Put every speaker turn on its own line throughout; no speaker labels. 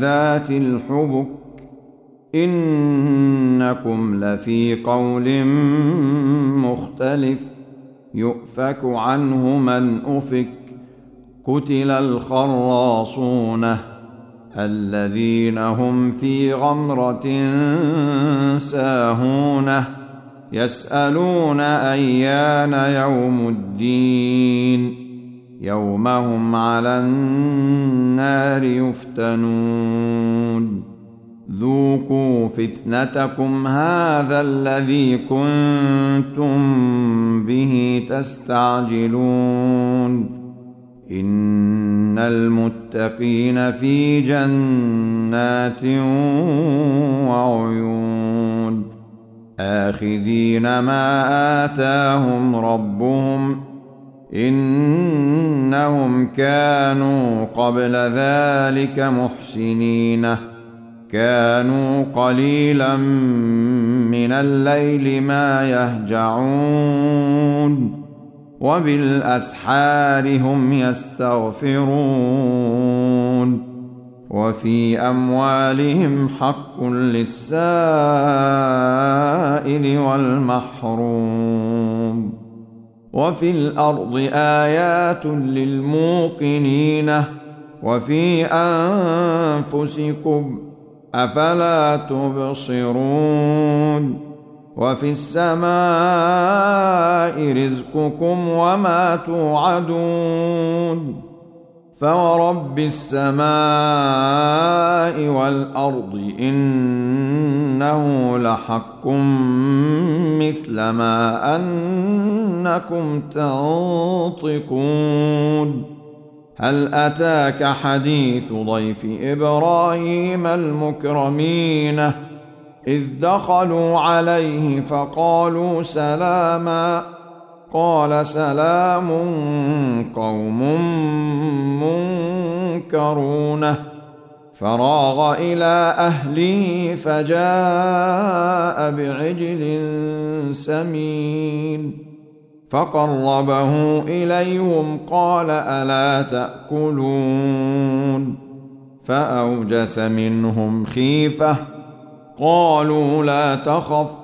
ذات الحبك إنكم لفي قول مختلف يؤفك عنه من أفك قتل الخراصون الذين هم في غمرة ساهونه يسألون أيان يوم الدين يوم هم على النار يفتنون. ذوقوا فتنتكم هذا الذي كنتم به تستعجلون. إن المتقين في جنات وعيون. آخذين ما آتاهم ربهم إنهم كانوا قبل ذلك محسنين. كانوا قليلا من الليل ما يهجعون. وبالأسحار هم يستغفرون. وفي أموالهم حق للسائل والمحروم. وفي الأرض آيات للموقنين وفي أنفسكم أفلا تبصرون وفي السماء رزقكم وما توعدون فورب السماء والارض انه لحق مثل ما انكم تنطقون هل اتاك حديث ضيف إبراهيم المكرمين اذ دخلوا عليه فقالوا سلاما قال سلام قوم منكرون. فراغ إلى أهله فجاء بعجل سمين. فقربه إليهم قال ألا تأكلون. فأوجس منهم خيفة. قالوا لا تخف.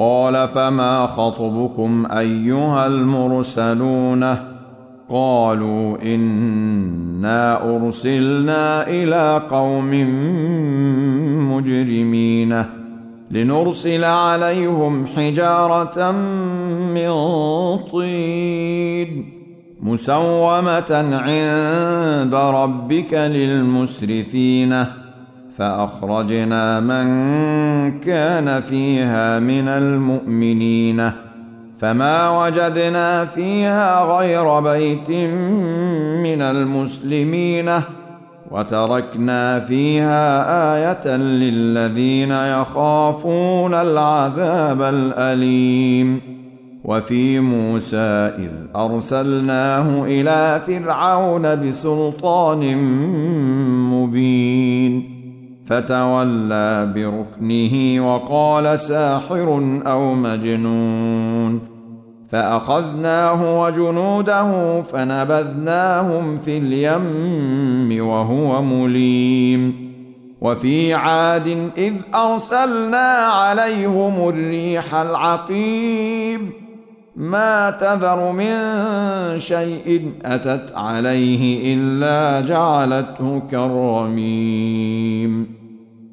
قال فما خطبكم أيها المرسلون قالوا إنا أرسلنا إلى قوم مجرمين لنرسل عليهم حجارة من طين مسومة عند ربك للمسرفين فأخرجنا من كان فيها من المؤمنين فما وجدنا فيها غير بيت من المسلمين وتركنا فيها آية للذين يخافون العذاب الأليم وفي موسى إذ أرسلناه إلى فرعون بسلطان مبين فتولى بركنه وقال ساحر أو مجنون. فأخذناه وجنوده فنبذناهم في اليم وهو مليم. وفي عاد إذ أرسلنا عليهم الريح العقيم. ما تذر من شيء أتت عليه إلا جعلته كالرميم.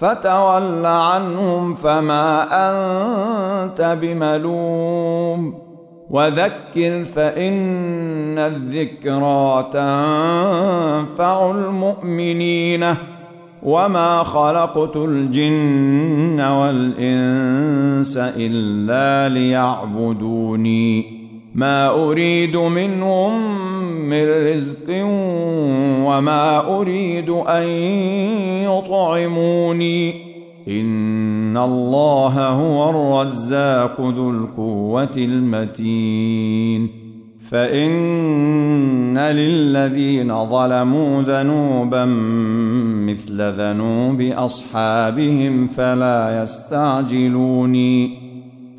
فتول عنهم فما أنت بملوم. وذكر فإن الذكرى تنفع المؤمنين. وما خلقت الجن والإنس إلا ليعبدوني. ما أريد منهم من رزق وما أريد أن يطعموني. إن الله هو الرزاق ذو القوة المتين. فإن للذين ظلموا ذنوبا مثل ذنوب أصحابهم فلا يستعجلوني.